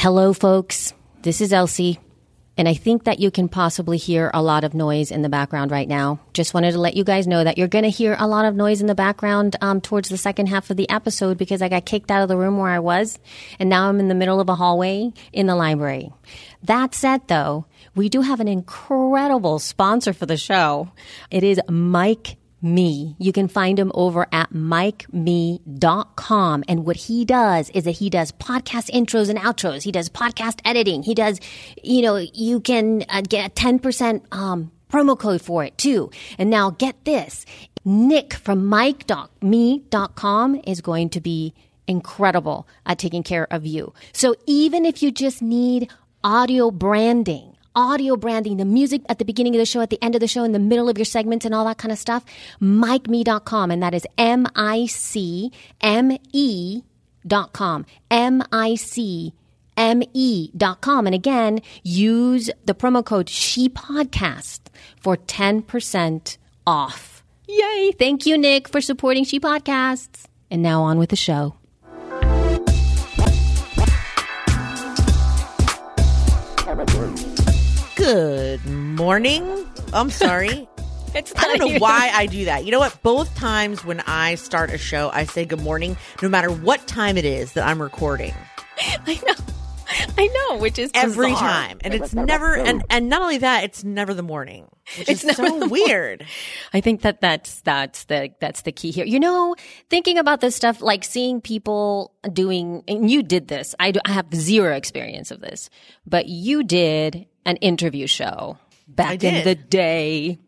Hello, folks. This is Elsie. And I think that you can possibly hear a lot of noise in the background right now. Just wanted to let you guys know that you're going to hear a lot of noise in the background um, towards the second half of the episode because I got kicked out of the room where I was. And now I'm in the middle of a hallway in the library. That said, though, we do have an incredible sponsor for the show. It is Mike me. You can find him over at micme.com. And what he does is that he does podcast intros and outros. He does podcast editing. He does, you know, you can uh, get a 10% um, promo code for it too. And now get this. Nick from micme.com is going to be incredible at taking care of you. So even if you just need audio branding, audio branding, the music at the beginning of the show, at the end of the show, in the middle of your segments and all that kind of stuff, micme.com. And that is M-I-C-M-E dot com. M-I-C-M-E dot com. And again, use the promo code She Podcast for 10% off. Yay. Thank you, Nick, for supporting She Podcasts. And now on with the show. Good morning. I'm sorry. It's I don't know why I do that. You know what? Both times when I start a show, I say good morning, no matter what time it is that I'm recording. I know. I know, which is Every bizarre. time. And it's never, and, and not only that, it's never the morning, which It's is so weird. I think that that's that's the that's the key here. You know, thinking about this stuff, like seeing people doing, and you did this. I, do, I have zero experience of this, but you did an interview show back in the day.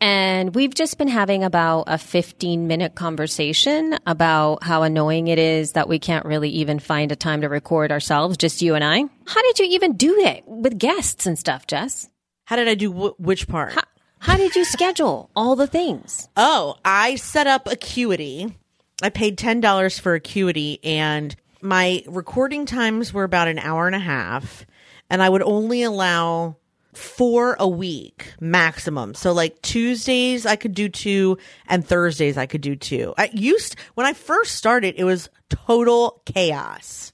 And we've just been having about a 15 minute conversation about how annoying it is that we can't really even find a time to record ourselves, just you and I. How did you even do it with guests and stuff, Jess? How did I do wh- which part? How, how did you schedule all the things? Oh, I set up Acuity. I paid ten dollars for Acuity, and my recording times were about an hour and a half, and I would only allow four a week maximum. So like Tuesdays I could do two, and Thursdays I could do two. I used when I first started, it was total chaos.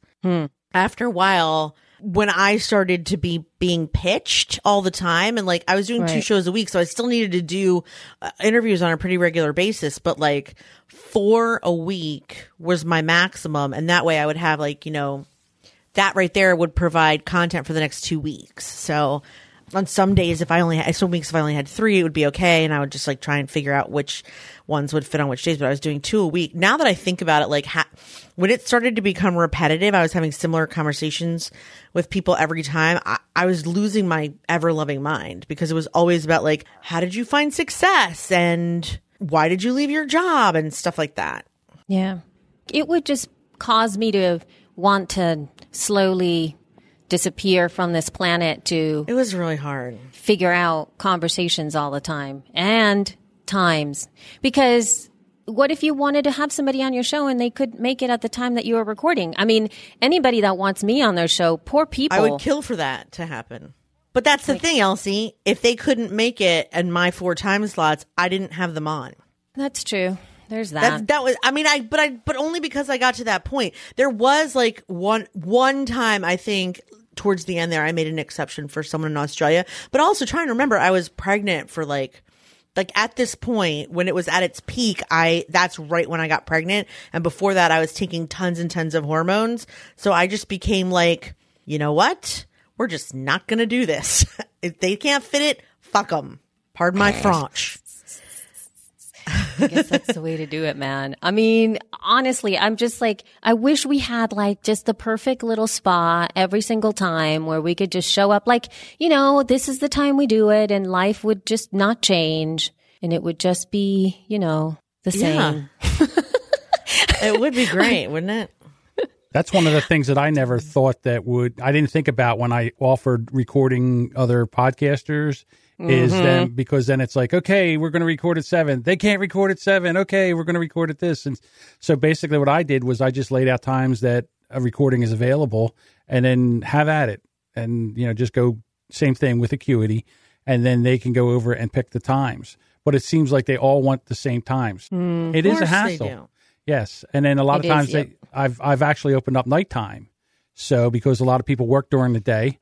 After a while. When I started to be being pitched all the time, and like I was doing two shows a week, so I still needed to do uh, interviews on a pretty regular basis, but like four a week was my maximum. And that way I would have like, you know, that right there would provide content for the next two weeks. So on some days, if I only had, some weeks, if I only had three, it would be okay. And I would just like try and figure out which ones would fit on which days. But I was doing two a week. Now that I think about it, like ha- when it started to become repetitive, I was having similar conversations with people every time. I, I was losing my ever loving mind because it was always about like, how did you find success? And why did you leave your job? And stuff like that. Yeah. It would just cause me to want to slowly disappear from this planet to It was really hard. figure out conversations all the time and times. Because what if you wanted to have somebody on your show and they could make it at the time that you were recording? I mean, anybody that wants me on their show, poor people. I would kill for that to happen. But that's the thing, Elsie. If they couldn't make it and my four time slots, I didn't have them on. That's true. There's that. That that was I mean I but I but only because I got to that point. There was like one one time I think towards the end there I made an exception for someone in Australia, but also trying to remember I was pregnant for like like at this point when it was at its peak I that's right when I got pregnant and before that I was taking tons and tons of hormones. So I just became like, you know what? We're just not going to do this. if they can't fit it, fuck them. Pardon my French. I guess that's the way to do it, man. I mean, honestly, I'm just like, I wish we had like just the perfect little spa every single time where we could just show up like, you know, this is the time we do it and life would just not change and it would just be, you know, the same. Yeah. it would be great, wouldn't it? That's one of the things that I never thought that would I didn't think about when I offered recording other podcasters is then because then it's like okay we're going to record at seven. They can't record at seven. Okay we're going to record at this. And so basically what I did was I just laid out times that a recording is available and then have at it and you know just go same thing with Acuity. And then they can go over and pick the times. But it seems like they all want the same times. It is a hassle. Yes, and then a lot It of times is, yep. they, I've I've actually opened up nighttime. So because a lot of people work during the day,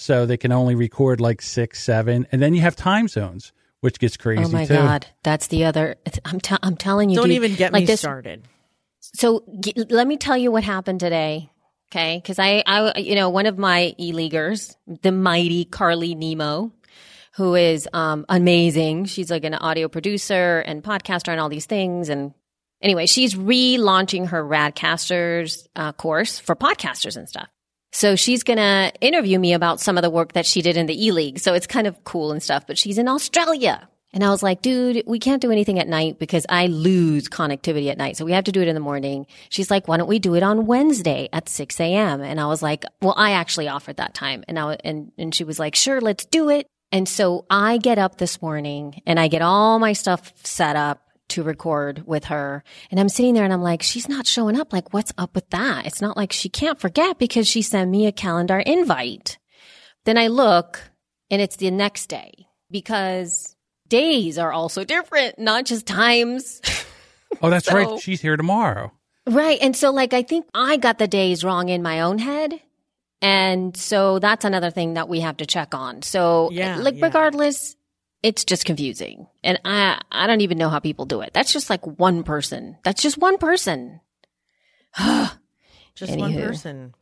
so they can only record like six, seven, and then you have time zones, which gets crazy. Oh my too. god, that's the other. I'm t- I'm telling you, Don't dude, even get like me this, started. So g- let me tell you what happened today. Okay. Cause I, I, you know, one of my e-leaguers, the mighty Carly Nemo, who is, um, amazing. She's like an audio producer and podcaster and all these things. And anyway, she's relaunching her Radcasters, uh, course for podcasters and stuff. So she's going to interview me about some of the work that she did in the e-league. So it's kind of cool and stuff, but she's in Australia. And I was like, dude, we can't do anything at night because I lose connectivity at night. So we have to do it in the morning. She's like, why don't we do it on Wednesday at 6 a.m.? And I was like, well, I actually offered that time. And I, and, and she was like, sure, let's do it. And so I get up this morning and I get all my stuff set up to record with her. And I'm sitting there and I'm like, she's not showing up. Like, what's up with that? It's not like she can't forget because she sent me a calendar invite. Then I look and it's the next day because days are also different, not just times. Oh, that's So- right. She's here tomorrow. right. And so like I think I got the days wrong in my own head. And so that's another thing that we have to check on. So Yeah, like yeah. regardless, it's just confusing. And I I don't even know how people do it. That's just like one person. That's just one person. Just one person.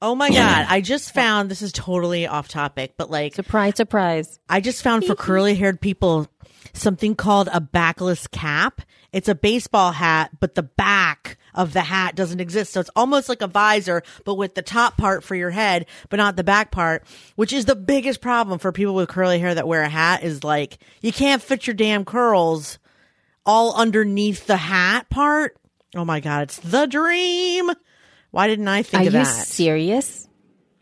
Oh my god! I just found this is totally off topic, but like Surprise, surprise. I just found for curly haired people something called a backless cap. It's a baseball hat, but the back of the hat doesn't exist. So it's almost like a visor, but with the top part for your head, but not the back part, which is the biggest problem for people with curly hair that wear a hat is like, you can't fit your damn curls all underneath the hat part. Oh my God. It's the dream. Why didn't I think Are of you that? serious?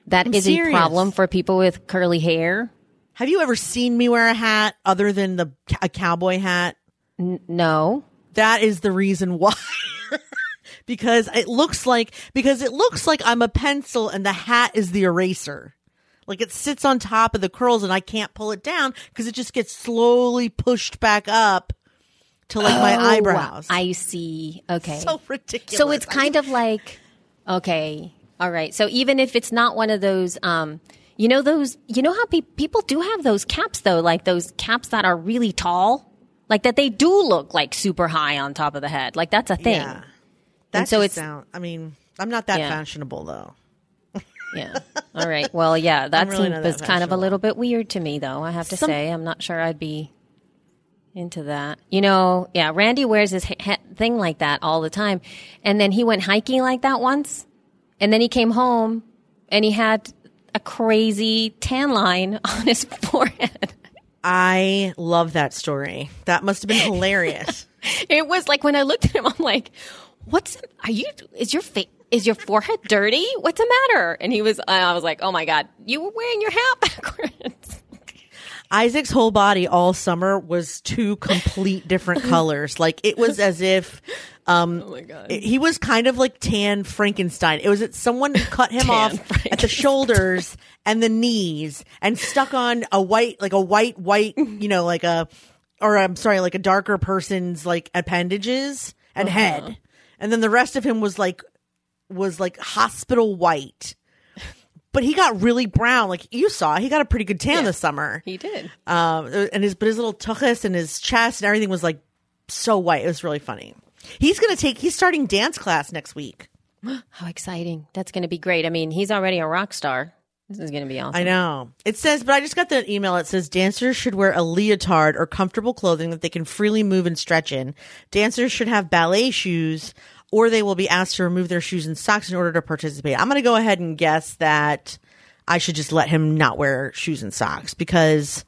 That is I'm serious. a problem for people with curly hair? Have you ever seen me wear a hat other than the a cowboy hat? N- no. That is the reason why. because it looks like because it looks like I'm a pencil and the hat is the eraser. Like it sits on top of the curls and I can't pull it down because it just gets slowly pushed back up to like my Oh, eyebrows. I see. Okay. so ridiculous. So it's kind of like, okay, all right. So even if it's not one of those, um, you know, those, you know how pe- people do have those caps though, like those caps that are really tall, like that they do look like super high on top of the head. Like that's a thing. yeah. That so it's- sound. I mean, I'm not that Yeah. fashionable though. Yeah. All right. Well, yeah, that really that kind of a little bit weird to me though, I have to Some- say. I'm not sure I'd be into that. You know, yeah, Randy wears his ha- thing like that all the time. And then he went hiking like that once. And then he came home and he had a crazy tan line on his forehead. I love that story. That must have been hilarious. It was like when I looked at him, I'm like, "What's? Are you? Is your face? Is your forehead dirty? What's the matter?" And he was. I was like, "Oh my god, you were wearing your hat backwards." Isaac's whole body all summer was two complete different colors. Like it was as if um Oh my god. he was kind of like tan Frankenstein. It was that someone cut him off at the shoulders and the knees and stuck on a white like a white white, you know, like a or I'm sorry, like a darker person's like appendages and Uh-huh. head. And then the rest of him was like was like hospital white. But he got really brown, like you saw. He got a pretty good tan Yeah. this summer. he did. Um, and his but his little tuchus and his chest and everything was like so white. It was really funny. He's gonna take. He's starting dance class next week. How exciting! That's going to be great. I mean, he's already a rock star. This is going to be awesome. I know. It says, but I just got the email. It says dancers should wear a leotard or comfortable clothing that they can freely move and stretch in. Dancers should have ballet shoes, or they will be asked to remove their shoes and socks in order to participate. I'm going to go ahead and guess that I should just let him not wear shoes and socks because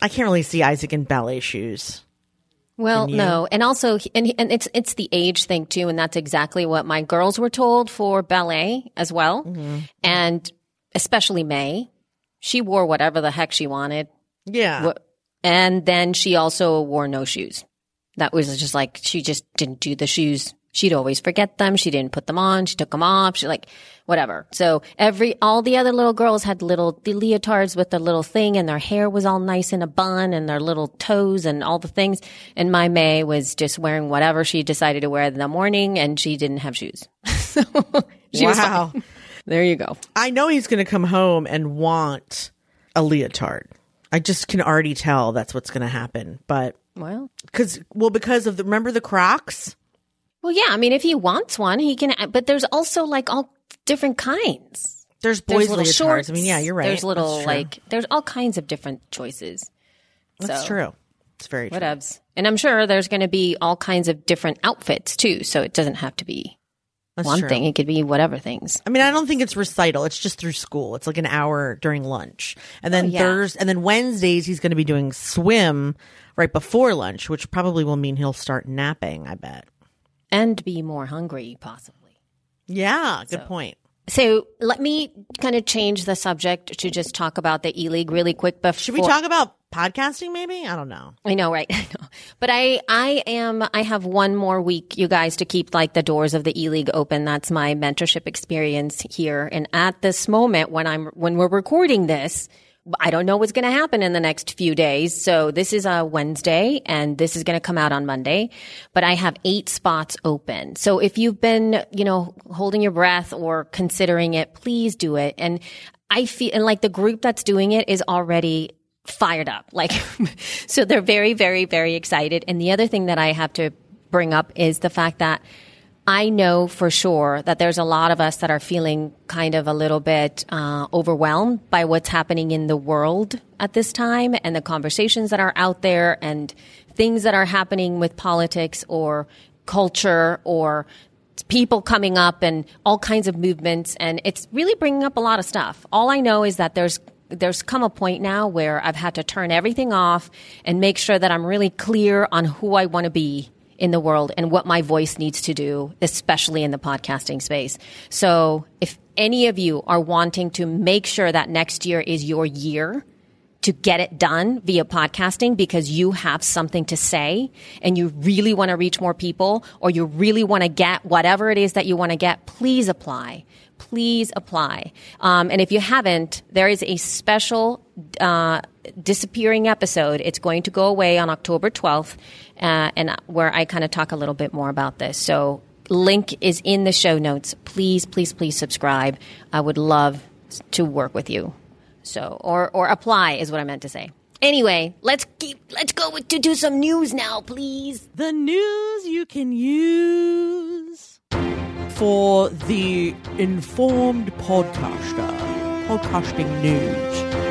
I can't really see Isaac in ballet shoes. Well, no, and also, and and it's it's the age thing too, and that's exactly what my girls were told for ballet as well, Mm-hmm. and especially May, she wore whatever the heck she wanted, Yeah. And then she also wore no shoes. That was just like she just didn't do the shoes. She'd always forget them. She didn't put them on. She took them off. She like whatever. So every all the other little girls had little the leotards with the little thing, and their hair was all nice in a bun, and their little toes and all the things. And my May was just wearing whatever she decided to wear in the morning, and she didn't have shoes. so she. Wow. There you go. I know he's going to come home and want a leotard. I just can already tell that's what's going to happen. But Well, because, well, because of the, remember the Crocs? Well, yeah. I mean, if he wants one, he can. But there's also like all different kinds. There's There's boys little leotards. shorts. I mean, yeah, you're right. There's little like there's all kinds of different choices. That's so, true. It's very true. Whatevs. And I'm sure there's going to be all kinds of different outfits too. So it doesn't have to be That's one true. thing. It could be whatever things. I mean, I don't think it's recital. It's just through school. It's like an hour during lunch, and oh, then Oh, yeah. Thursday, and then Wednesdays he's going to be doing swim right before lunch, which probably will mean he'll start napping. I bet. And be more hungry, possibly. Yeah, good So- point. So let me kind of change the subject to just talk about the E League really quick. Before Should we talk about podcasting? Maybe I don't know. I know, right? I know. But I, I am, I have one more week, you guys, to keep like the doors of the E League open. That's my mentorship experience here. And at this moment, when I'm, when we're recording this, I don't know what's going to happen in the next few days. So this is a Wednesday and this is going to come out on Monday, but I have eight spots open. So if you've been, you know, holding your breath or considering it, please do it. And I feel, and like the group that's doing it is already fired up. Like, so they're very, very, very excited. And the other thing that I have to bring up is the fact that I know for sure that there's a lot of us that are feeling kind of a little bit uh, overwhelmed by what's happening in the world at this time and the conversations that are out there and things that are happening with politics or culture or people coming up and all kinds of movements and it's really bringing up a lot of stuff. All I know is that there's there's come a point now where I've had to turn everything off and make sure that I'm really clear on who I want to be in the world and what my voice needs to do, especially in the podcasting space. So if any of you are wanting to make sure that next year is your year, to get it done via podcasting because you have something to say and you really want to reach more people or you really want to get whatever it is that you want to get, please apply. Please apply. Um, and if you haven't, there is a special uh, disappearing episode. It's going to go away on October 12th, uh, and where I kind of talk a little bit more about this. So, link is in the show notes. Please, please, please subscribe. I would love to work with you. So, or or apply is what I meant to say. Anyway, let's keep let's go with, to do some news now, please. The news you can use for the informed podcaster. Podcasting news.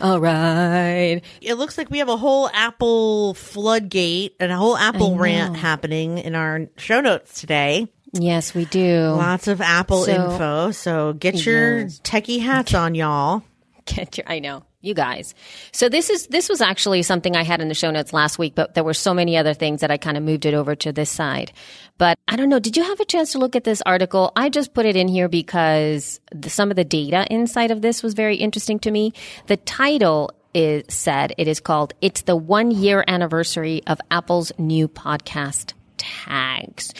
All right. It looks like we have a whole Apple floodgate and a whole Apple rant happening in our show notes today. Yes, we do. Lots of Apple So- info. So get your Yes. techie hats on, y'all. Get your, I know you guys. So this is this was actually something I had in the show notes last week, but there were so many other things that I kind of moved it over to this side. But I don't know. Did you have a chance to look at this article? I just put it in here because the, some of the data inside of this was very interesting to me. The title is said it is called "It's the one year anniversary of Apple's new podcast tags."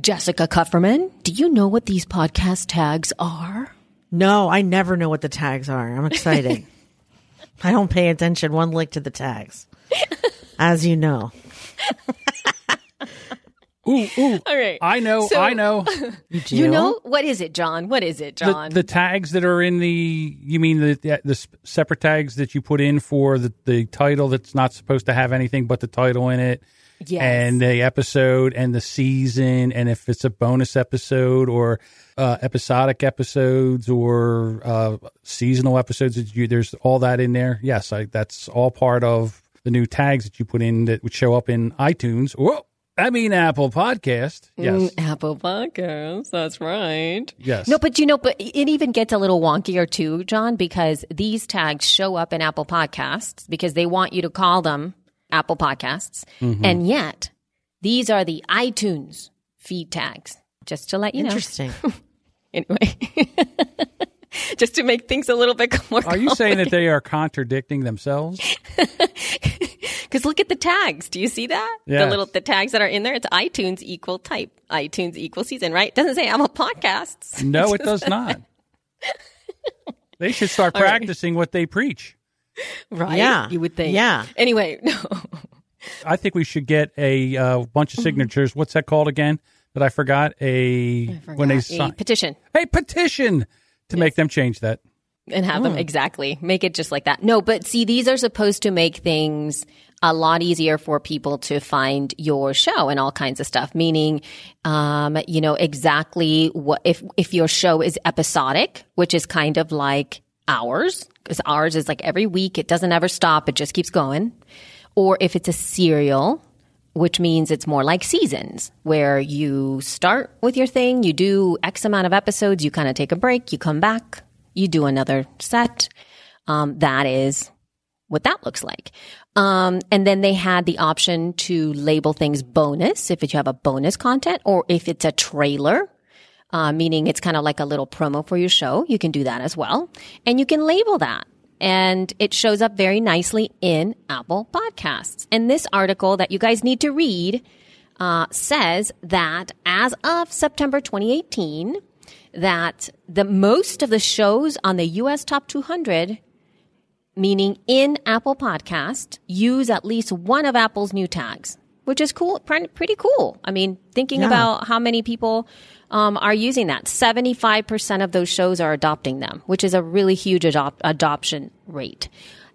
Jessica Kupferman, do you know what these podcast tags are? No, I never know what the tags are. I'm excited. I don't pay attention one lick to the tags, as you know. Ooh, ooh. All right. I know, So- I know. do. You know what is it, John? What is it, John? the tags that are in the, you mean the, the the separate tags that you put in for the, the title that's not supposed to have anything but the title in it, yes. and the episode and the season, and if it's a bonus episode or uh, episodic episodes or uh, seasonal episodes, that you, there's all that in there. Yes, I, that's all part of the new tags that you put in that would show up in iTunes. Whoa, I mean Apple Podcast. Yes, Mm, Apple Podcasts. That's right. yes. No, but you know, but it even gets a little wonkier too, John, because these tags show up in Apple Podcasts because they want you to call them Apple Podcasts, Mm-hmm. and yet these are the iTunes feed tags. Just to let you know. Interesting. Anyway. Just to make things a little bit more. Are you saying that they are contradicting themselves? Because look at the tags. Do you see that? The little the tags that are in there. It's iTunes equal type, iTunes equal season, right? It doesn't say Apple Podcasts. No, it does not. They should start right. practicing what they preach. Right? Yeah. You would think. Yeah. Anyway, no. I think we should get a uh, bunch of signatures. What's that called again? that I forgot a when they A sign petition. a petition to make them change that. and have them exactly make it just like that. No, but see, these are supposed to make things a lot easier for people to find your show and all kinds of stuff. Meaning, um, you know exactly what if if your show is episodic, which is kind of like ours, because ours is like every week; it doesn't ever stop; it just keeps going. Or if it's a serial, which means it's more like seasons where you start with your thing, you do X amount of episodes, you kind of take a break, you come back, you do another set. Um, that is what that looks like. Um, and then they had the option to label things bonus if you have a bonus content or if it's a trailer. Uh, meaning it's kind of like a little promo for your show. You can do that as well. And you can label that and it shows up very nicely in Apple Podcasts. And this article that you guys need to read uh, says that as of September 2018, that the most of the shows on the U.S. Top 200, meaning in Apple Podcast, use at least one of Apple's new tags, which is cool, pretty cool. I mean, thinking Yeah. about how many people um, are using that, 75% of those shows are adopting them, which is a really huge adop- adoption rate.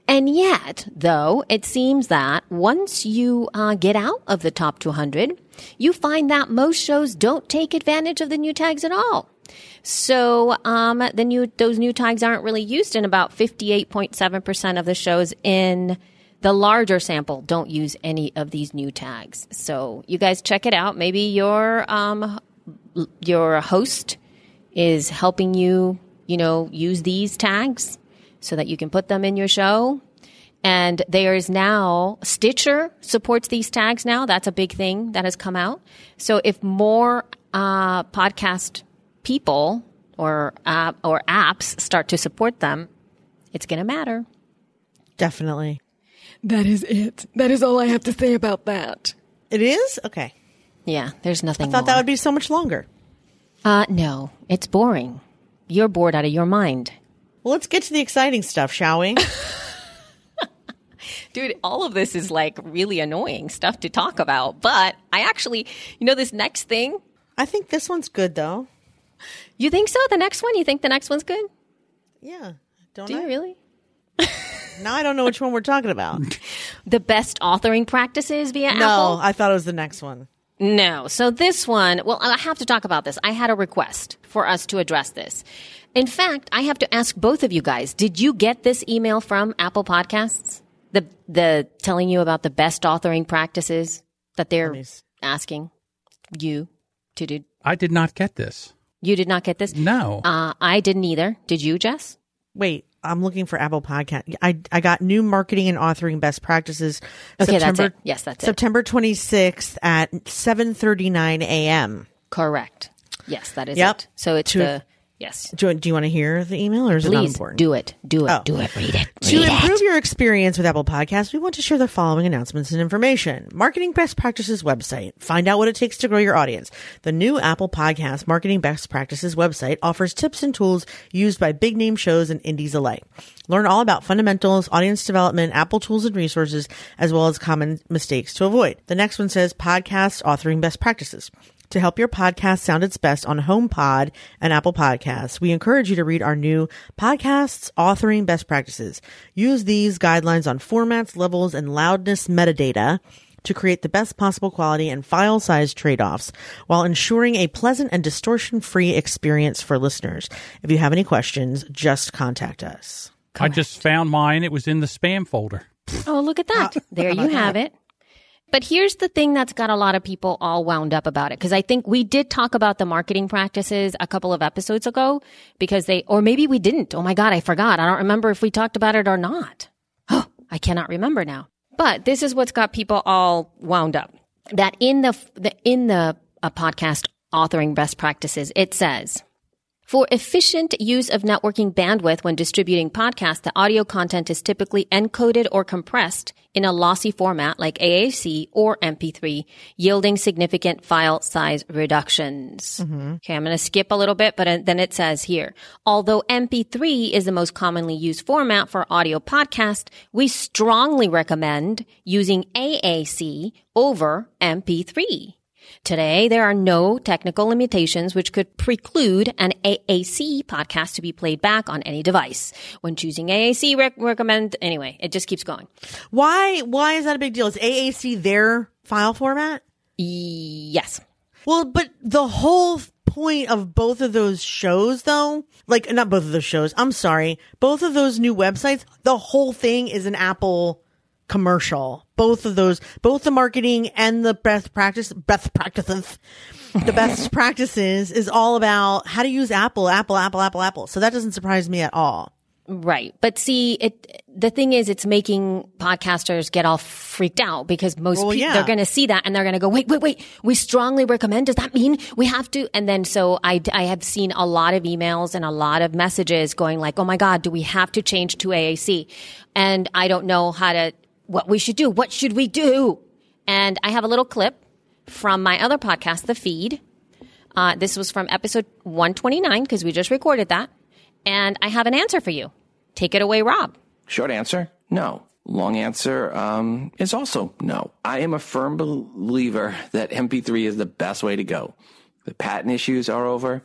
And yet, though, it seems that once you uh, get out of the top 200, you find that most shows don't take advantage of the new tags at all. So um, the new those new tags aren't really used in about 58.7% of the shows in the larger sample don't use any of these new tags. So you guys check it out. Maybe your um, your host is helping you, you know, use these tags so that you can put them in your show. And there is now Stitcher supports these tags now. That's a big thing that has come out. So if more uh, podcast people or app or apps start to support them, it's going to matter. Definitely. That is it. That is all I have to say about that. It is? Okay. Yeah, there's nothing. I thought more. that would be so much longer. Uh, no, it's boring. You're bored out of your mind. Well, let's get to the exciting stuff, shall we? Dude, all of this is like really annoying stuff to talk about. But I actually, you know, this next thing, I think this one's good, though. you think so? The next one? You think the next one's good? Yeah. Don't Do I? you really? Now I don't know which one we're talking about. The best authoring practices via no, Apple? No, I thought it was the next one. No. So this one, well, I have to talk about this. I had a request for us to address this. In fact, I have to ask both of you guys, did you get this email from Apple Podcasts? The the telling you about the best authoring practices that they're me s- asking you to do. I did not get this. You did not get this? No. Uh, I didn't either. Did you, Jess? Wait, I'm looking for Apple Podcast. I I got new marketing and authoring best practices. Okay, September, that's it. Yes, that's it. September 26th at 7:39 a.m. Correct. Yes, that is Yep. it. So it's To- the yes. Do, you- do you want to hear the email, or is it not Please important? do it. Do it. Oh. Do it. Read it. To Read improve it. your experience with Apple Podcasts, we want to share the following announcements and information. Marketing Best Practices website. Find out what it takes to grow your audience. The new Apple Podcast Marketing Best Practices website offers tips and tools used by big name shows and indies alike. Learn all about fundamentals, audience development, Apple tools and resources, as well as common mistakes to avoid. The next one says Podcast Authoring Best Practices. To help your podcast sound its best on HomePod and Apple Podcasts, we encourage you to read our new podcasts authoring best practices. Use these guidelines on formats, levels, and loudness metadata to create the best possible quality and file size trade-offs while ensuring a pleasant and distortion-free experience for listeners. If you have any questions, just contact us. I just found mine. It was in the spam folder. Oh, look at that. there you have it. But here's the thing that's got a lot of people all wound up about it. Cause I think we did talk about the marketing practices a couple of episodes ago because they, or maybe we didn't. Oh my God, I forgot. I don't remember if we talked about it or not. Oh, I cannot remember now. But this is what's got people all wound up. That in the, the in the uh, podcast authoring best practices, it says, for efficient use of networking bandwidth when distributing podcasts, the audio content is typically encoded or compressed in a lossy format like AAC or MP3, yielding significant file size reductions. Okay, I'm going to skip a little bit, but uh, then it says here, although MP3 is the most commonly used format for audio podcast, we strongly recommend using AAC over MP3. Today, there are no technical limitations which could preclude an AAC podcast to be played back on any device. When choosing AAC, rec- recommend, anyway, it just keeps going. Why? Why is that a big deal? Is AAC their file format? Yes. Well, but the whole point of both of those shows, though, like not both of those shows. I'm sorry, both of those new websites. The whole thing is an Apple commercial. Both of those, both the marketing and the best practice, best practices, the best practices is all about how to use Apple, Apple, Apple, Apple, Apple. So that doesn't surprise me at all. Right. But see, it, the thing is, it's making podcasters get all freaked out because most Well, people, yeah. they're going to see that and they're going to go, wait, wait, wait, we strongly recommend. Does that mean we have to? And then so I, I have seen a lot of emails and a lot of messages going like, oh my God, do we have to change to AAC? And I don't know how to, what we should do. What should we do? And I have a little clip from my other podcast, The Feed. Uh, this was from episode 129 because we just recorded that. And I have an answer for you. Take it away, Rob. Short answer, no. Long answer um, is also no. I am a firm believer that MP3 is the best way to go. The patent issues are over,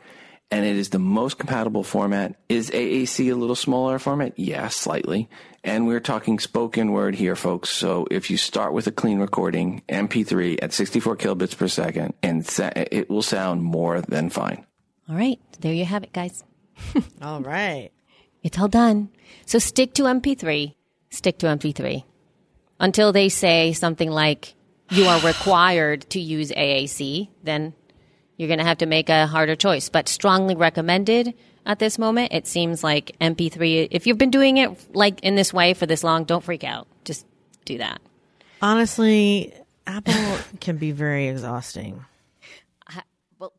and it is the most compatible format. Is AAC a little smaller format? Yeah, slightly. And we're talking spoken word here, folks. So if you start with a clean recording, MP3 at 64 kilobits per second, and sa- it will sound more than fine. All right. There you have it, guys. All right. It's all done. So stick to MP3. Stick to MP3 until they say something like you are required to use AAC. Then you're going to have to make a harder choice. But strongly recommended at this moment. It seems like MP3. If you've been doing it like in this way for this long, don't freak out. Just do that. Honestly, Apple can be very exhausting.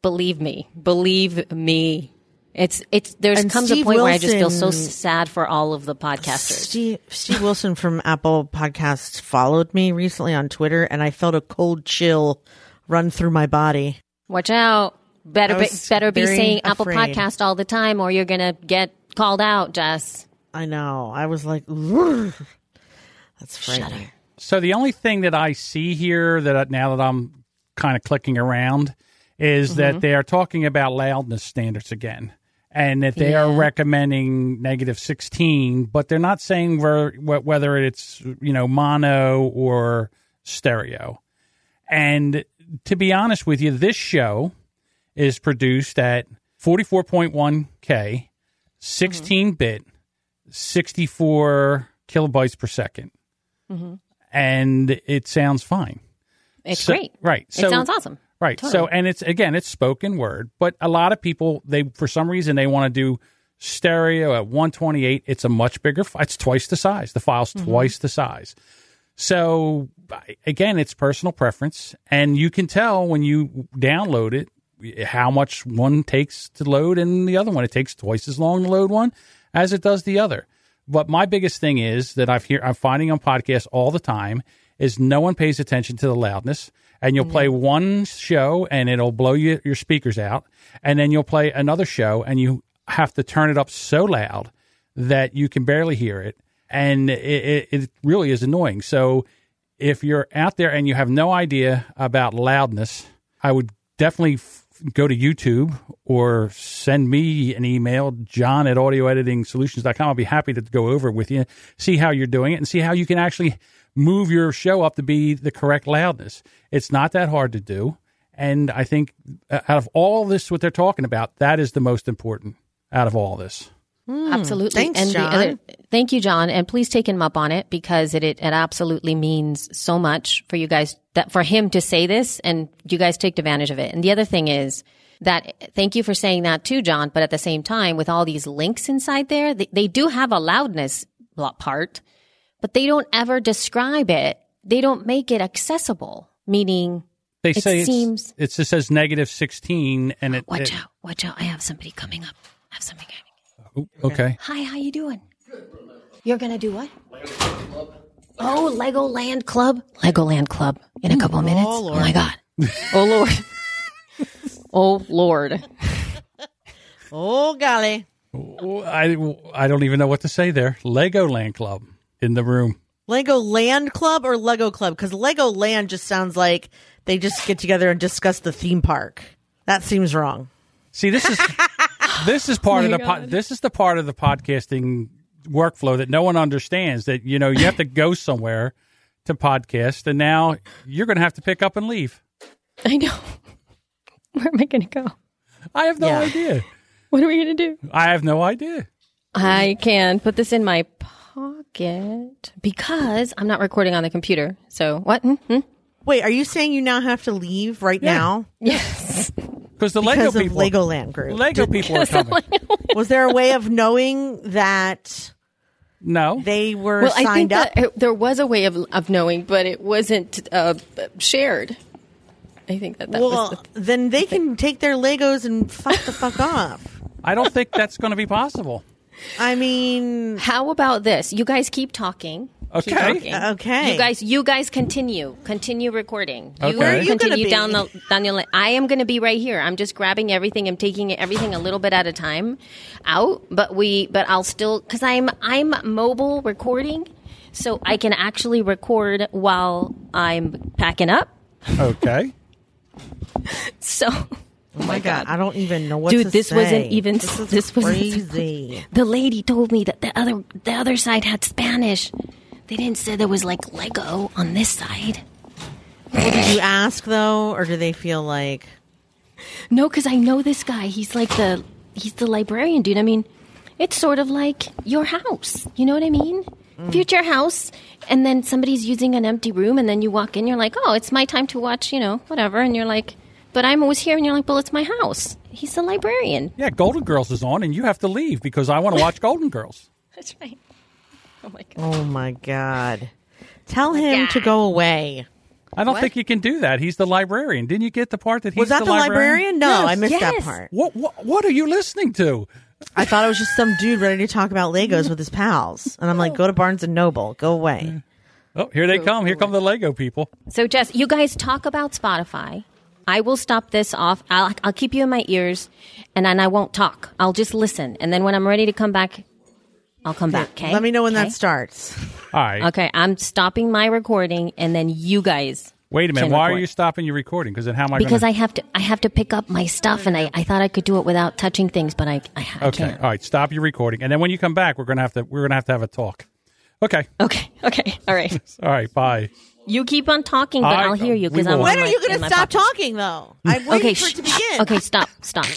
Believe me. Believe me. It's it's there's And comes Steve a point where I just feel so sad for all of the podcasters. Steve, Steve Wilson from Apple Podcasts followed me recently on Twitter, and I felt a cold chill run through my body. Watch out. Better be, better be very saying Apple afraid. Podcast all the time or you're going to get called out, Jess. I know. I was like, "Ugh." that's frightening. Shudder. So the only thing that I see here that I- now that I'm kind of clicking around is Mm-hmm. that they are talking about loudness standards again. And that they are recommending negative 16, but they're not saying where, wh- whether it's, you know, mono or stereo. And to be honest with you, this show is produced at 44.1K, 16 bit, 64 kilobytes per 2nd And it sounds fine. It's So- great. right. So- it sounds awesome. Right. So, and it's again, it's spoken word, but a lot of people, they for some reason they want to do stereo at 128. It's a much bigger. It's twice the size. The file's Mm-hmm. twice the size. So again, it's personal preference, and you can tell when you download it how much one takes to load, and the other one. It takes twice as long to load one as it does the other. But my biggest thing is that I've hear I'm finding on podcasts all the time is no one pays attention to the loudness, and you'll play mm-hmm. one show and it'll blow you, your speakers out, and then you'll play another show and you have to turn it up so loud that you can barely hear it, and it, it, it really is annoying. So if you're out there and you have no idea about loudness, I would definitely go to YouTube or send me an email, john at audioeditingsolutions.com. I'll be happy to go over it with you, see how you're doing it, and see how you can actually move your show up to be the correct loudness. It's not that hard to do. And I think uh, out of all this, what they're talking about, that is the most important out of all this. Hmm. Absolutely. Thanks, and John. The other, thank you, John. And please take him up on it because it, it, it absolutely means so much for you guys that for him to say this and you guys take advantage of it. And the other thing is that thank you for saying that too, John. But at the same time, with all these links inside there, they, they do have a loudness part, but they don't ever describe it. They don't make it accessible, meaning They It say seems- it's, it just says negative 16 and it, watch it- out, watch out. I have somebody coming up. I have somebody coming. oh, okay. Hi, how you doing? You're gonna do what? Oh, Legoland Club. Legoland Club in a hmm. couple of minutes. Oh, Lord. Oh, my god. oh lord. oh lord. Oh, golly. Oh, I, I don't even know what to say there. Legoland Club in the room. Lego Land Club or Lego Club? Because Lego Land just sounds like they just get together and discuss the theme park. That seems wrong. See, this is this is part of the po- this is the part of the podcasting workflow that no one understands. That you know you have to go somewhere to podcast, and now you're going to have to pick up and leave. I know. Where am I going to go? I have no Yeah. idea. What are we going to do? I have no idea. I can put this in my pocket because I'm not recording on the computer. So what? Hmm? Wait, are you saying you now have to leave right now Yes. Because the Lego because of people, Legoland Group? Lego people are coming. Was there a way of knowing that No, they were Well, I think signed up? that there was a way of of knowing, but it wasn't uh, shared. I think that that was well, the then they can take their Legos and fuck the fuck off. I don't think that's going to be possible. I mean, How about this? You guys keep talking. Keep Okay. talking. Okay. You guys, you guys continue. Continue recording. You Okay. Where are you gonna continue be? down the down the line. I am going to be right here. I'm just grabbing everything. I'm taking everything a little bit at a time out. But we, but I'll still because I'm I'm mobile recording, so I can actually record while I'm packing up. Okay. So. oh my god, I don't even know what to do. Dude, to this say. wasn't even- This, is this wasn't- crazy. The lady told me that the other the other side had Spanish. They didn't say there was like Lego on this side. Did you ask though, or do they feel like? No, because I know this guy. He's like the he's the librarian dude. I mean, it's sort of like your house. You know what I mean? Mm. If you're at your house and then somebody's using an empty room and then you walk in, you're like, oh, it's my time to watch, you know, whatever. And you're like, but I'm always here. And you're like, well, it's my house. He's the librarian. Yeah, Golden Girls is on, and you have to leave because I want to watch Golden Girls. That's right. Oh my god. Oh my god! Tell him to go away. I don't think you can do that. He's the librarian. Didn't you get the part that he's Was that the, librarian? No, Yes. I missed that Yes. part. What, what What are you listening to? I thought it was just some dude ready to talk about Legos with his pals, and I'm like, go to Barnes and Noble, go away. Oh, here they come. Here come the Lego people. So, Jess, you guys talk about Spotify. I will stop this off. I'll, I'll keep you in my ears, and then I won't talk. I'll just listen, and then when I'm ready to come back, I'll come back. Okay. Let me know when Okay? that starts. All right. Okay, I'm stopping my recording, and then you guys. Wait a minute. Why are record. you stopping your recording? Because then how am I? Because gonna... I have to, I have to pick up my stuff, and I, I thought I could do it without touching things, but I, I, I Okay. can't. All right. Stop your recording, and then when you come back, we're gonna have to we're gonna have to have a talk. Okay. Okay, okay, all right. All right. Bye. You keep on talking, but I- I'll hear you because I'm. will. on When are you going to stop pocket. talking, though? I'm waiting Okay, for shh, it to begin. okay, stop, stop.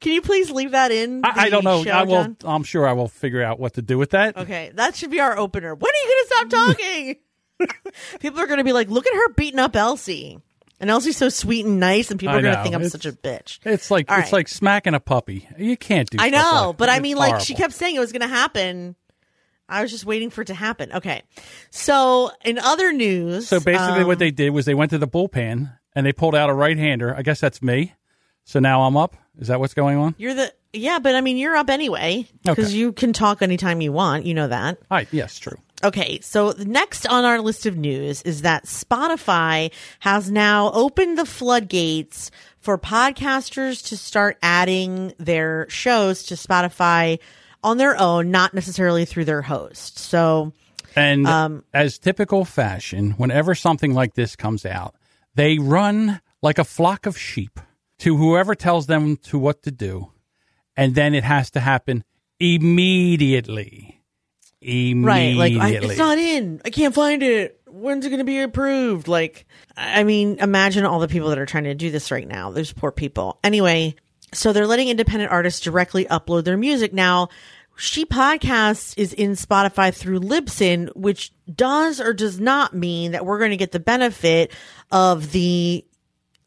Can you please leave that in? I, I don't know. show, I will. John? I'm sure I will figure out what to do with that. Okay, that should be our opener. When are you going to stop talking? People are going to be like, look at her beating up Elsie. And Elsie's so sweet and nice, and people are going to think I'm It's- such a bitch. It's like All it's right. like smacking a puppy. You can't do. I know, like but. I mean, like, she kept saying it was going to happen. I was just waiting for it to happen. Okay. So, in other news. So basically, um, what they did was they went to the bullpen and they pulled out a right hander. I guess that's me. So now I'm up. Is that what's going on? You're the. Yeah, but I mean, you're up anyway. Because Okay. you can talk anytime you want. You know that. Right. Yes, true. Okay, so next on our list of news is that Spotify has now opened the floodgates for podcasters to start adding their shows to Spotify on their own, not necessarily through their host. So, And Um, as typical fashion, whenever something like this comes out, they run like a flock of sheep to whoever tells them to what to do, and then it has to happen immediately. Immediately. Right, like, I, it's not in. I can't find it. When's it going to be approved? Like, I mean, imagine all the people that are trying to do this right now. Those poor people. Anyway, so they're letting independent artists directly upload their music. Now, She Podcasts is in Spotify through Libsyn, which does or does not mean that we're going to get the benefit of the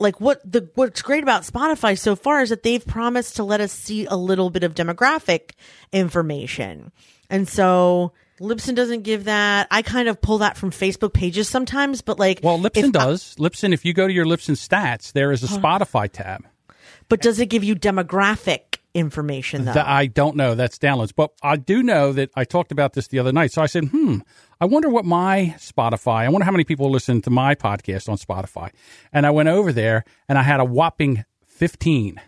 like what the what's great about Spotify so far is that they've promised to let us see a little bit of demographic information. And so Libsyn doesn't give that. I kind of pull that from Facebook pages sometimes, but like Well, Libsyn I- does. Libsyn, if you go to your Libsyn stats, there is a Spotify tab. but does it give you demographic information though? That I don't know. That's downloads. But I do know that I talked about this the other night. So I said, hmm, I wonder what my Spotify, I wonder how many people listen to my podcast on Spotify. And I went over there and I had a whopping 15.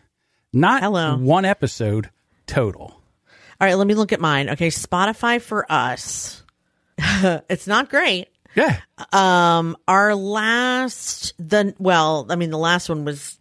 Not Hello. one episode total. All right, let me look at mine. Okay, Spotify for us. it's not great. Yeah. Um, our last the well, I mean the last one was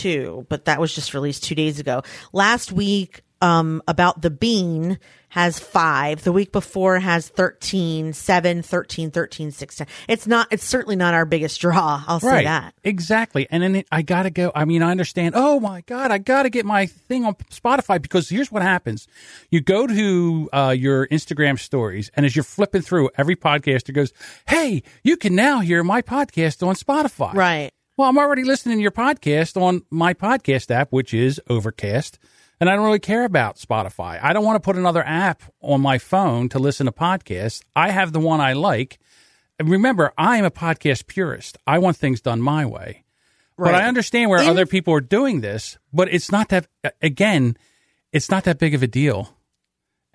two, but that was just released two days ago. Last week, um, about the bean has five. The week before has 13, 7, 13, 13, 16. It's not, it's certainly not our biggest draw. I'll say that. Exactly. And then it, I got to go. I mean, I understand. Oh my God, I got to get my thing on Spotify because here's what happens. You go to uh, your Instagram stories, and as you're flipping through, every podcaster goes, Hey, you can now hear my podcast on Spotify. Right. Well, I'm already listening to your podcast on my podcast app, which is Overcast. And I don't really care about Spotify. I don't want to put another app on my phone to listen to podcasts. I have the one I like. And remember, I am a podcast purist. I want things done my way. But I understand where In- other people are doing this, but it's not that, again, it's not that big of a deal.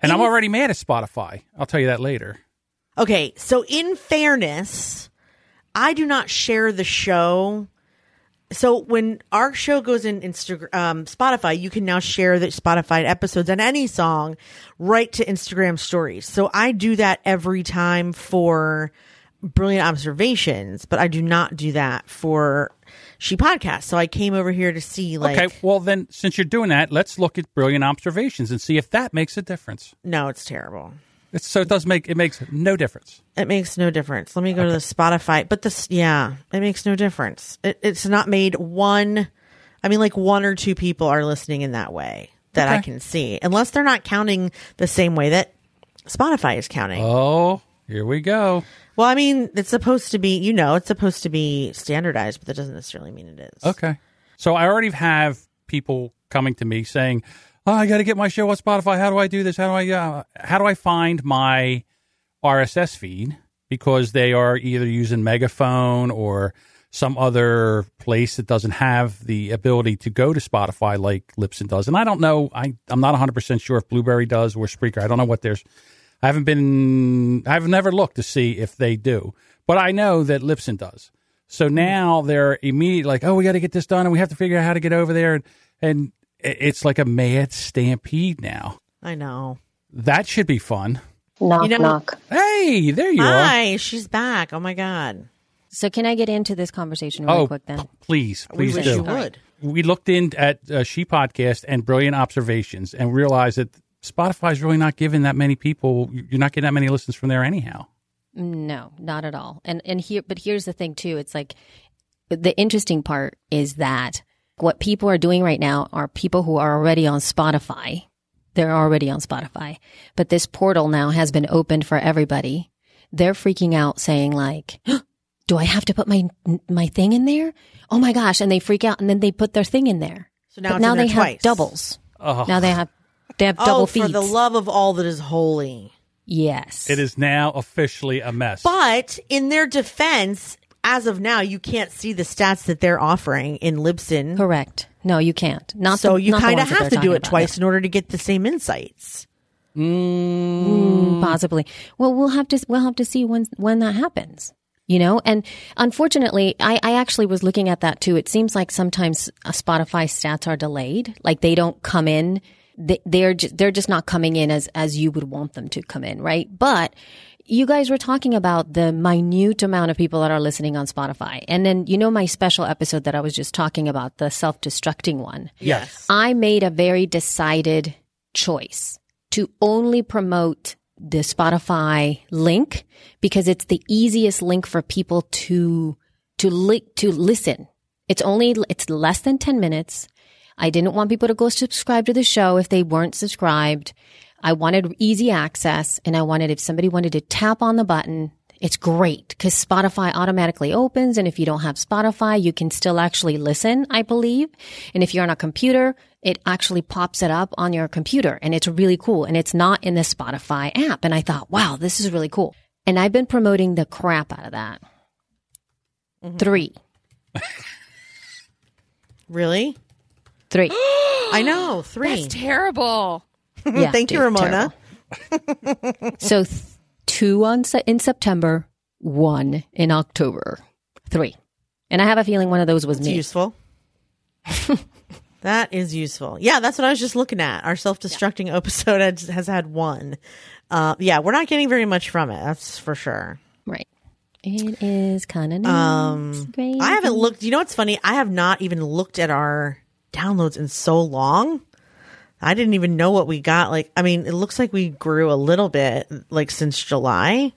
And I'm already mad at Spotify. I'll tell you that later. Okay, so in fairness, I do not share the show. So when our show goes in Instagram, um, Spotify, you can now share the Spotify episodes and any song right to Instagram stories. So I do that every time for brilliant observations, but I do not do that for she podcast. So I came over here to see like, okay, well, then, since you're doing that, let's look at brilliant observations and see if that makes a difference. no, it's terrible. It's, so it does make it makes no difference. It makes no difference. Let me go to the Spotify. But this, yeah, it makes no difference. It, it's not made one. I mean, like one or two people are listening in that way that I can see, unless they're not counting the same way that Spotify is counting. Oh, here we go. Well, I mean, it's supposed to be, you know, it's supposed to be standardized, but that doesn't necessarily mean it is. Okay. So I already have people coming to me saying, "Oh, I got to get my show on Spotify. How do I do this? How do I uh, how do I find my RSS feed because they are either using Megaphone or some other place that doesn't have the ability to go to Spotify like Libsyn does. And I don't know. I I'm not 100 percent sure if Blubrry does or Spreaker. I don't know what there's. I haven't been. I've never looked to see if they do, but I know that Libsyn does. So now they're immediately like, "Oh, we got to get this done, and we have to figure out how to get over there." And, and it's like a mad stampede now. I know. That should be fun. Knock, You know- knock. Hey, there you are. Hi, she's back. Oh my god. So can I get into this conversation really Oh, quick then? p- please, We please wish do. you would. We looked in at uh, She Podcast and Brilliant Observations and realized that Spotify's really not giving that many people. You're not getting that many listens from there anyhow. No, not at all. And and here but here's the thing too. It's like the interesting part is that what people are doing right now are people who are already on Spotify. They're already on Spotify. But this portal now has been opened for everybody. They're freaking out saying like, "Do I have to put my my thing in there?" Oh my gosh, and they freak out and then they put their thing in there. So now it's now in there they twice. have doubles. Oh. Now they have they have oh, double Oh, feeds. for the love of all that is holy. yes. It is now officially a mess. But in their defense, as of now, you can't see the stats that they're offering in Libsyn. Correct. No, you can't. Not So the, you kind of have to do it about, twice in order to get the same insights. Mm, possibly. Well, we'll have to we'll have to see when when that happens. You know, and unfortunately, I, I actually was looking at that too. It seems like sometimes uh, Spotify stats are delayed, like they don't come in. They, they're just, they're just not coming in as as you would want them to come in, right? But you guys were talking about the minute amount of people that are listening on Spotify, and then you know my special episode that I was just talking about, the self destructing one. Yes. I made a very decided choice to only promote the Spotify link because it's the easiest link for people to to li- to listen. It's only it's less than 10 minutes. I didn't want people to go subscribe to the show if they weren't subscribed. I wanted easy access and I wanted if somebody wanted to tap on the button, it's great because Spotify automatically opens. And if you don't have Spotify, you can still actually listen, I believe. And if you're on a computer, it actually pops it up on your computer and it's really cool. And it's not in the Spotify app. And I thought, wow, this is really cool. And I've been promoting the crap out of that. Mm-hmm. Three, Really? three. I know. Three. That's terrible. Yeah, Thank you, Ramona. so th- two on se- in September, one in October, three. And I have a feeling one of those was It's me. useful. That's useful. Yeah, that's what I was just looking at. Our self-destructing episode has, has had one. Uh, yeah, we're not getting very much from it. That's for sure. Right. It is kind of nice. Great. I haven't looked. You know what's funny? I have not even looked at our downloads in so long. I didn't even know what we got. Like, I mean, it looks like we grew a little bit, like since July.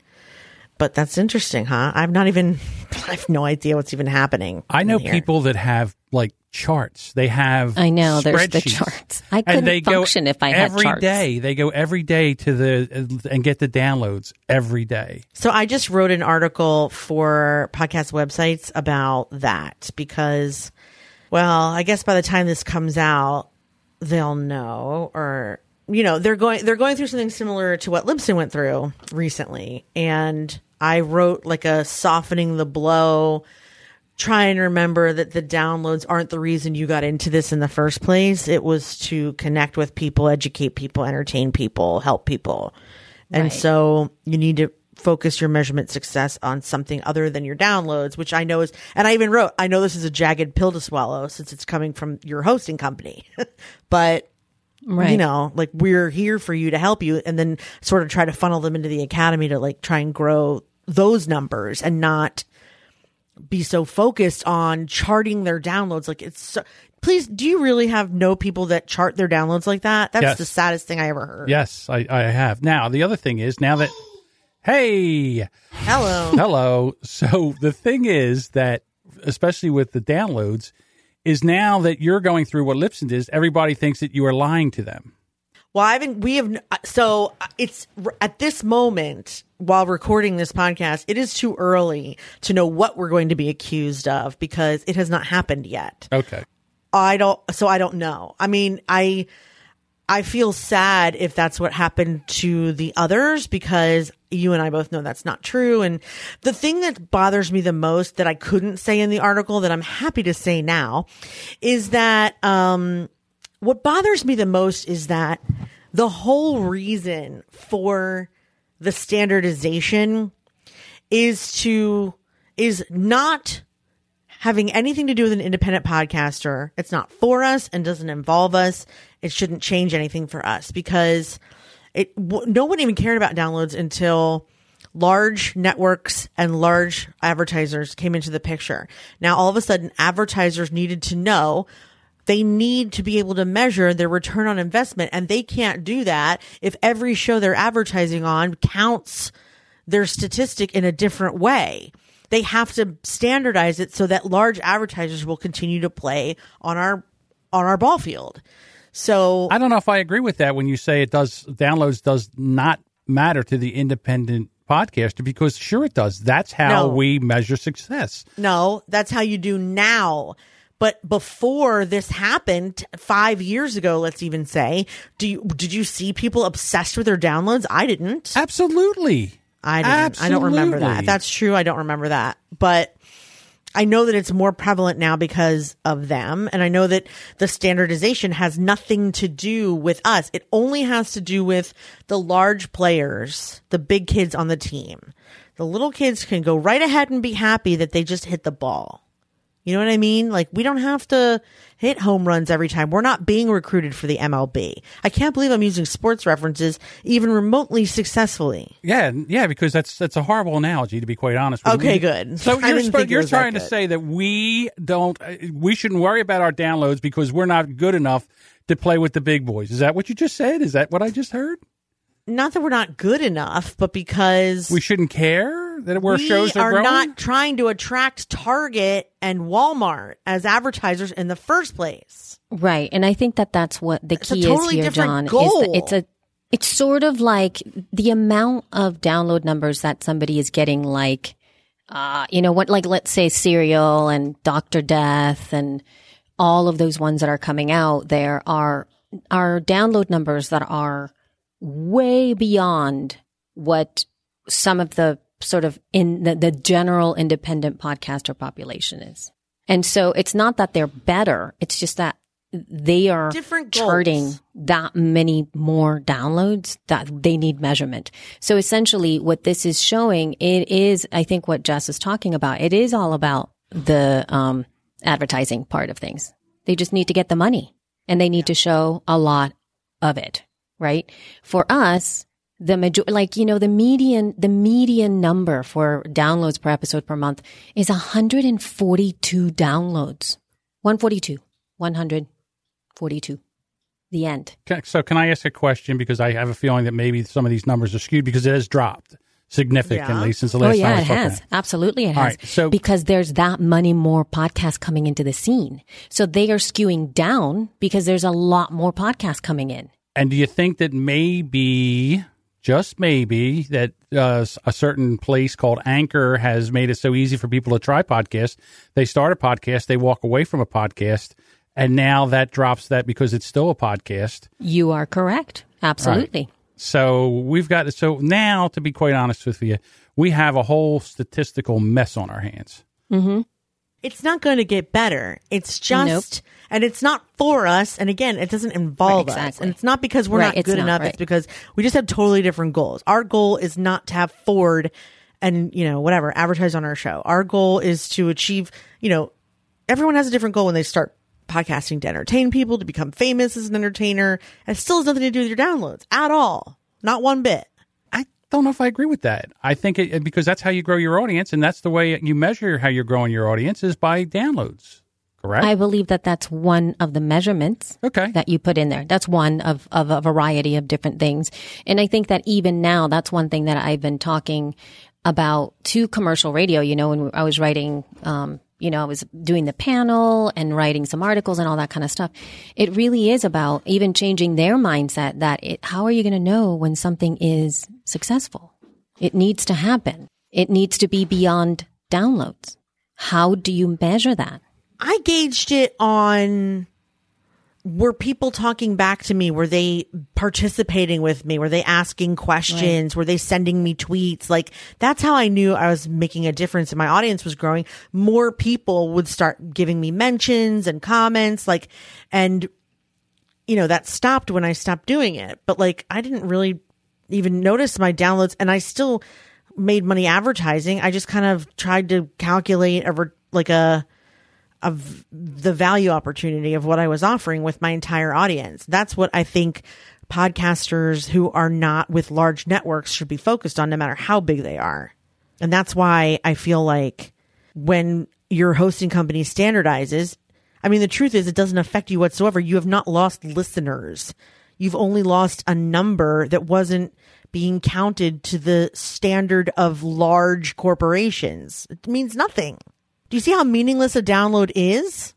But that's interesting, huh? I've not even. I have no idea what's even happening. I know here. people that have like charts. They have I know, there's the charts. I and couldn't they function go if I had every charts. day. They go every day to the and get the downloads every day. So I just wrote an article for podcast websites about that because, well, I guess by the time this comes out, they'll know or you know they're going they're going through something similar to what Libsyn went through recently, and I wrote like a softening the blow. Try and remember that the downloads aren't the reason you got into this in the first place. It was to connect with people, educate people, entertain people, help people. And so you need to focus your measurement success on something other than your downloads, which I know is, and I even wrote, I know this is a jagged pill to swallow since it's coming from your hosting company, but Right. you know, like we're here for you to help you and then sort of try to funnel them into the academy to like try and grow those numbers and not be so focused on charting their downloads. Like it's so, please, do you really have no people that chart their downloads like that? That's Yes. the saddest thing I ever heard. Yes, I, I have. Now the other thing is now that hey Hello. hello. So the thing is that especially with the downloads is now that you're going through what Libsyn is, everybody thinks that you are lying to them. Well, I haven't. We have. Uh, so uh, it's at this moment while recording this podcast, it is too early to know what we're going to be accused of because it has not happened yet. Okay. I don't. So I don't know. I mean, I I feel sad if that's what happened to the others because you and I both know that's not true. And the thing that bothers me the most that I couldn't say in the article that I'm happy to say now is that um what bothers me the most is that the whole reason for the standardization is to is not having anything to do with an independent podcaster. It's not for us and doesn't involve us. It shouldn't change anything for us because it w- no one even cared about downloads until large networks and large advertisers came into the picture. Now all of a sudden advertisers needed to know they need to be able to measure their return on investment and they can't do that if every show they're advertising on counts their statistic in a different way. They have to standardize it so that large advertisers will continue to play on our on our ball field. So I don't know if I agree with that when you say it does downloads does not matter to the independent podcaster because sure it does. That's how No. we measure success. No, that's how you do now. But before this happened, five years ago, let's even say, do you did you see people obsessed with their downloads? I didn't. Absolutely. I didn't. I don't remember that. If that's true, I don't remember that. But I know that it's more prevalent now because of them. And I know that the standardization has nothing to do with us. It only has to do with the large players, the big kids on the team. The little kids can go right ahead and be happy that they just hit the ball. You know what I mean? Like we don't have to hit home runs every time. We're not being recruited for the MLB. I can't believe I'm using sports references even remotely successfully. Yeah, yeah, because that's that's a horrible analogy to be quite honest. with you. Okay, good. So I you're, didn't spo- think it you're trying to say that we don't, uh, we shouldn't worry about our downloads because we're not good enough to play with the big boys. Is that what you just said? Is that what I just heard? not that we're not good enough, but because We shouldn't care that where we shows are, are growing. not trying to attract Target and Walmart as advertisers in the first place. Right. And I think that that's what the It's a key totally is here, different John. Is goal. that it's a it's sort of like the amount of download numbers that somebody is getting like uh, you know, what like let's say Serial and Doctor Death and all of those ones that are coming out, there are are download numbers that are way beyond what some of the sort of in the, the general independent podcaster population is. And so it's not that they're better. It's just that they are Different goals. charting that many more downloads that they need measurement. So essentially what this is showing, it is, I think what Jess is talking about, it is all about the, um, advertising part of things. They just need to get the money. and they need to show a lot of it, right? For us, the major, like, you know, the median, the median number for downloads per episode per month is 142 downloads. 142. 142. The end. So, can I ask a question? Because I have a feeling that maybe some of these numbers are skewed because it has dropped significantly Yeah. since the Oh last time yeah, it has. Absolutely, it has. right, so- because there's that many more podcasts coming into the scene, so they are skewing down because there's a lot more podcasts coming in. And do you think that maybe, just maybe, that uh, a certain place called Anchor has made it so easy for people to try podcasts? They start a podcast, they walk away from a podcast, and now that drops that because it's still a podcast. You are correct. Absolutely. So we've got so now, to be quite honest with you, we have a whole statistical mess on our hands. It's not going to get better. It's just, and it's not for us. And again, it doesn't involve Right, us. And it's not because we're Right, not good not, enough. right. It's because we just have totally different goals. Our goal is not to have Ford and, you know, whatever, advertise on our show. Our goal is to achieve, you know, everyone has a different goal when they start podcasting to entertain people, to become famous as an entertainer. It still has nothing to do with your downloads at all. Not one bit. I don't know if I agree with that. I think it, because that's how you grow your audience, and that's the way you measure how you're growing your audience is by downloads. Correct. I believe that that's one of the measurements Okay. that you put in there. That's one of, of a variety of different things. And I think that even now, that's one thing that I've been talking about to commercial radio. You know, when I was writing, um, you know, I was doing the panel and writing some articles and all that kind of stuff. It really is about even changing their mindset that it, how are you going to know when something is successful? It needs to happen. It needs to be beyond downloads. How do you measure that? I gauged it on were people talking back to me? Were they participating with me? Were they asking questions? Were they sending me tweets? Like that's how I knew I was making a difference and my audience was growing. More people would start giving me mentions and comments like and you know, that stopped when I stopped doing it. But like I didn't really even notice my downloads and I still made money advertising. I just kind of tried to calculate over like a of the value opportunity of what I was offering with my entire audience. That's what I think podcasters who are not with large networks should be focused on no matter how big they are. And that's why I feel like when your hosting company standardizes, I mean, the truth is it doesn't affect you whatsoever. You have not lost listeners. You've only lost a number that wasn't being counted to the standard of large corporations. It means nothing. Do you see how meaningless a download is?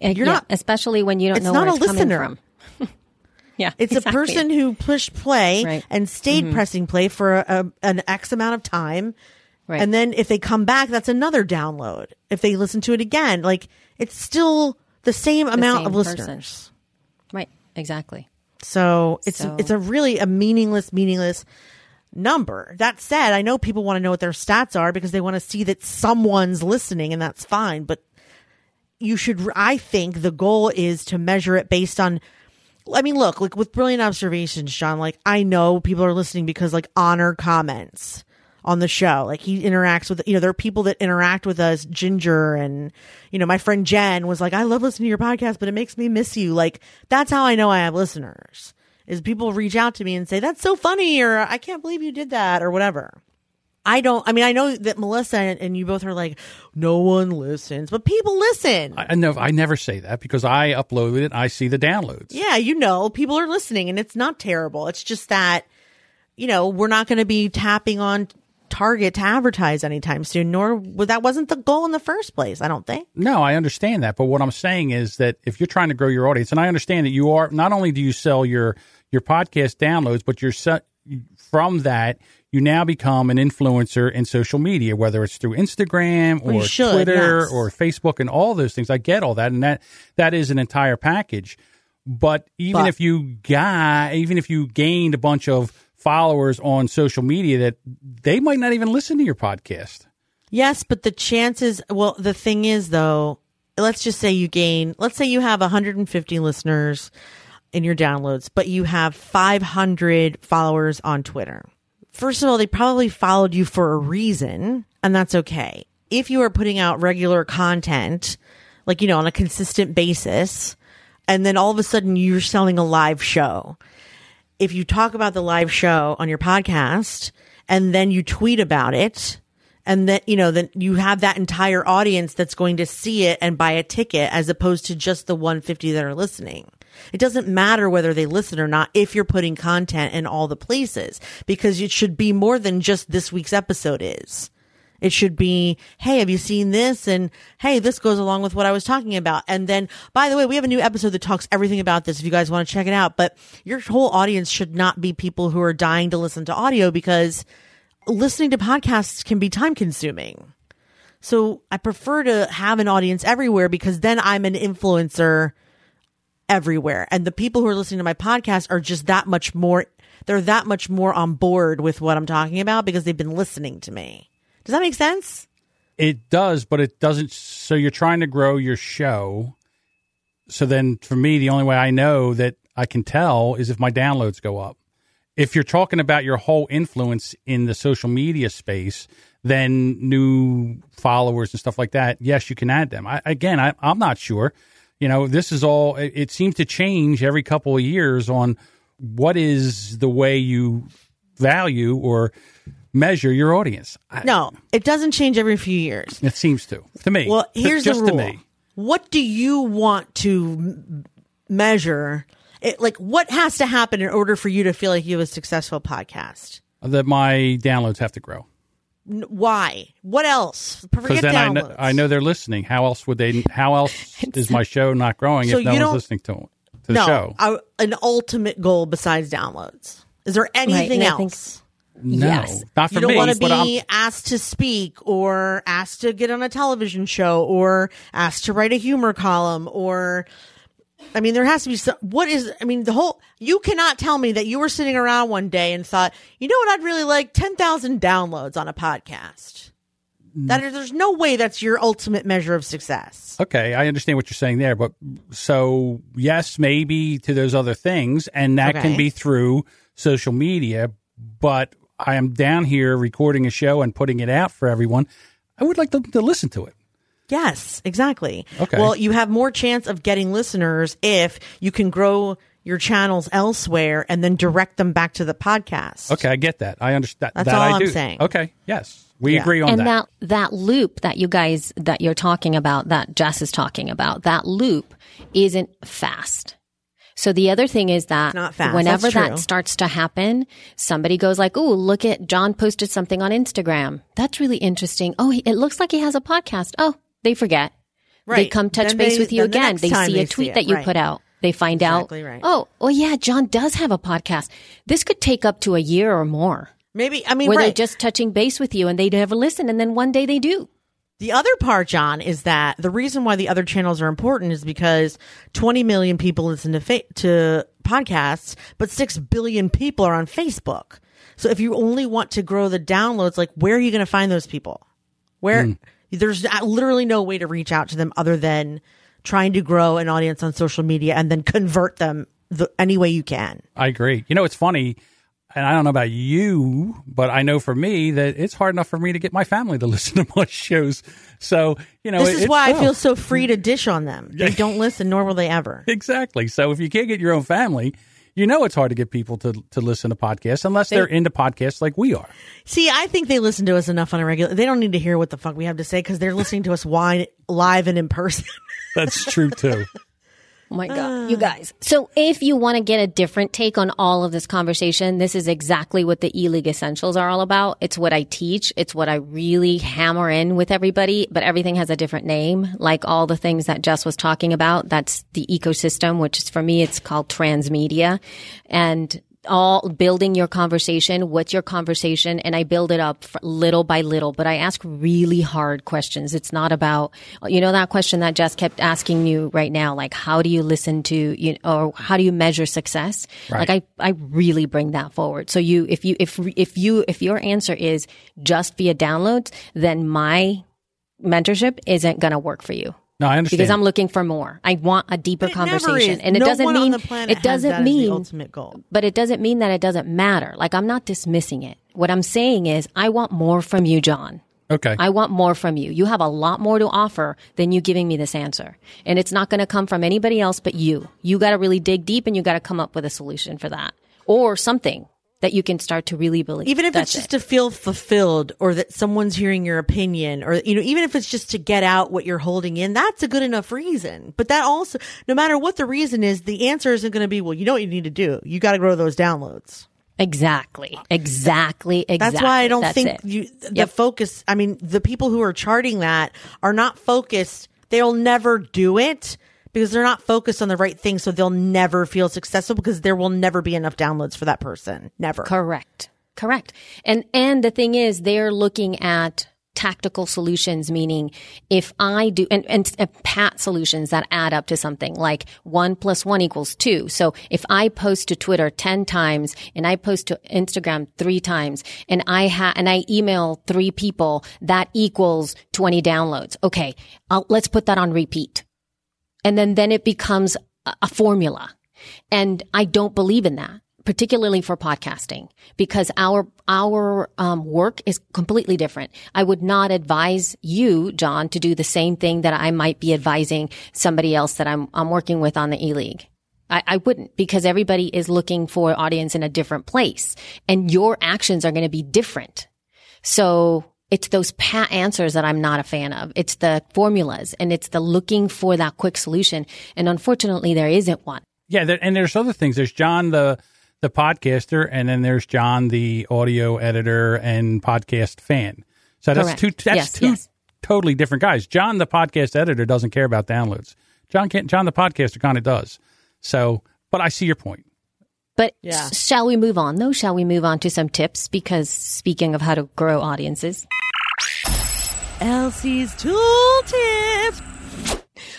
And You're yeah, not- especially when you don't it's know not where a it's coming listener. from. yeah, It's exactly. a person who pushed play Right. Mm-hmm. and stayed pressing play for a, a, an X amount of time. Right. And then if they come back, that's another download. If they listen to it again, like it's still the same amount same of person. listeners. right, exactly. So it's So- it's a really a meaningless, meaningless number. That said, I know people want to know what their stats are because they want to see that someone's listening, and that's fine. But you should, I think, the goal is to measure it based on. I mean, look, like with brilliant observations, Sean. Like I know people are listening because like honor comments on the show. Like he interacts with, you know, there are people that interact with us, Ginger and, you know, my friend Jen was like, I love listening to your podcast, but it makes me miss you. Like that's how I know I have listeners is people reach out to me and say, that's so funny or I can't believe you did that or whatever. I don't, I mean, I know that Melissa and, you both are like, no one listens, but people listen. I know I never say that because I uploaded it. I see the downloads. yeah, you know, people are listening and it's not terrible. It's just that, you know, we're not going to be tapping on Target to advertise anytime soon, nor that wasn't the goal in the first place, I don't think. No, I understand that, but what I'm saying is that if you're trying to grow your audience, and I understand that you are not only do you sell your your podcast downloads, but you're se- from that you now become an influencer in social media, whether it's through Instagram or should, Twitter yes. or Facebook and all those things. I get all that, and that that is an entire package. But even But- if you got, even if you gained a bunch of followers on social media, that they might not even listen to your podcast. Yes, but the chances, well, the thing is though, let's just say you gain, let's say you have 150 listeners in your downloads, but you have 500 followers on Twitter. First of all, they probably followed you for a reason, and that's okay. If you are putting out regular content, like, you know, on a consistent basis, and then all of a sudden you're selling a live show. If you talk about the live show on your podcast and then you tweet about it, and then you know then you have that entire audience that's going to see it and buy a ticket as opposed to just the 150 that are listening. It doesn't matter whether they listen or not if you're putting content in all the places because it should be more than just this week's episode is. It should be, hey, have you seen this? And hey, this goes along with what I was talking about. And then, by the way, we have a new episode that talks everything about this if you guys want to check it out. But your whole audience should not be people who are dying to listen to audio because listening to podcasts can be time consuming. So I prefer to have an audience everywhere because then I'm an influencer everywhere. And the people who are listening to my podcast are just that much more, they're that much more on board with what I'm talking about because they've been listening to me. Does that make sense? It does, but it doesn't. So you're trying to grow your show. So then for me, the only way I know that I can tell is if my downloads go up. If you're talking about your whole influence in the social media space, then new followers and stuff like that, yes, you can add them. I, again, I, I'm not sure. You know, this is all, it, it seems to change every couple of years on what is the way you value or measure your audience. I, No, it doesn't change every few years. It seems to, to me. Well, here's just the to rule. me. What do you want to measure? It, like, what has to happen in order for you to feel like you have a successful podcast? That my downloads have to grow. Why? What else? Because Forget then I know, I know they're listening. How else would they? How else is my show not growing So if no one's listening to, to the no, show? I- an ultimate goal besides downloads. Is there anything and I think- else? No, yes. not for you don't me. want to I'm- be asked to speak or asked to get on a television show or asked to write a humor column or I mean there has to be some what is I mean the whole you cannot tell me that you were sitting around one day and thought, "You know what I'd really like 10,000 downloads on a podcast." Mm. That is, there's no way that's your ultimate measure of success. Okay, I understand what you're saying there, but so yes, maybe to those other things, and that can be through social media. But I am down here recording a show and putting it out for everyone. I would like them to listen to it. Yes, exactly. Okay. Well, you have more chance of getting listeners if you can grow your channels elsewhere and then direct them back to the podcast. Okay, I get that. I understand. That's that all I I'm do. saying. Okay, yes, we Yeah. agree on and that. And that that loop that you guys that you're talking about that Jess is talking about that loop isn't fast. So the other thing is that whenever That's true. that starts to happen, somebody goes like, "Oh, look at John posted something on Instagram. That's really interesting. Oh, he, it looks like he has a podcast." Oh, they forget. They come touch Then base they- with you then the again. They see they a see tweet it. that you Right. put out. They find Exactly out, right. "Oh, oh yeah, John does have a podcast." This could take up to a year or more. Maybe I mean Where they're just touching base with you and they never listen and then one day they do. The other part, John, is that the reason why the other channels are important is because 20 million people listen to fa- to podcasts, but 6 billion people are on Facebook. So if you only want to grow the downloads, like where are you going to find those people? Where there's uh, literally no way to reach out to them other than trying to grow an audience on social media and then convert them the, any way you can. I agree. You know, it's funny, and I don't know about you, but I know for me that it's hard enough for me to get my family to listen to my shows. So, you know, This it- is why I feel so free to dish on them. They don't listen, nor will they ever. Exactly. So if you can't get your own family, you know it's hard to get people to, to listen to podcasts unless they're into podcasts like we are. See, I think they listen to us enough on a regular. They don't need to hear what the fuck we have to say because they're listening to us wine, live and in person. That's true too. Oh my God, you ah. guys. So if you want to get a different take on all of this conversation, this is exactly what the E-League Essentials are all about. It's what I teach. It's what I really hammer in with everybody, but everything has a different name. Like all the things that Jess was talking about, that's the ecosystem, which is for me, it's called transmedia. And all building your conversation. What's your conversation? And I build it up little by little, but I ask really hard questions. It's not about, you know, that question that Jess kept asking you right now, like, how do you listen to, you or how do you measure success? Like, I, I really bring that forward. So you, if you, if, if you, if your answer is just via downloads, then my mentorship isn't going to work for you. No, I understand. Because I'm looking for more. I want a deeper It never conversation. is. And it No doesn't one on mean the planet it doesn't that as the mean ultimate goal. but it doesn't mean that it doesn't matter. Like I'm not dismissing it. What I'm saying is I want more from you, John. Okay. I want more from you. You have a lot more to offer than you giving me this answer. And it's not going to come from anybody else but you. You got to really dig deep and you got to come up with a solution for that or something that you can start to really believe. even if That's it's just it. to feel fulfilled or that someone's hearing your opinion or you know even if it's just to get out what you're holding in that's a good enough reason but that also no matter what the reason is the answer isn't going to be well you know what you need to do you got to grow those downloads Exactly. Exactly. Exactly. that's why i don't That's think it. you the Yep. focus i mean the people who are charting that are not focused they'll never do it because they're not focused on the right thing so they'll never feel successful because there will never be enough downloads for that person never Correct. Correct. And and the thing is they're looking at tactical solutions meaning if I do and, and, and pat solutions that add up to something like one plus one equals two. So if I post to Twitter 10 times and I post to Instagram three times and I ha- and I email three people, that equals 20 downloads. Okay. I'll, let's put that on repeat. And then, then it becomes a, formula. And I don't believe in that, particularly for podcasting, because our, our, um, work is completely different. I would not advise you, John, to do the same thing that I might be advising somebody else that I'm, I'm working with on the e-league. I, I wouldn't because everybody is looking for audience in a different place and your actions are going to be different. So it's those pat answers that I'm not a fan of. It's the formulas and it's the looking for that quick solution. And unfortunately, there isn't one. Yeah, there, and there's other things. There's John the the podcaster, and then there's John the audio editor and podcast fan. So that's Correct. two. That's Yes, two yes. totally different guys. John the podcast editor doesn't care about downloads. John can, John the podcaster kind of does. So, but I see your point. But Yeah. shall we move on though? Shall we move on to some tips? Because speaking of how to grow audiences. Elsie's tool tips.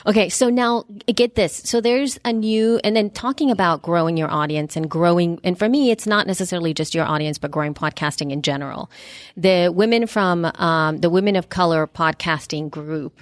Okay, so now get this. So there's a new, and then talking about growing your audience and growing, and for me, it's not necessarily just your audience, but growing podcasting in general. The women from um, the Women of Color podcasting group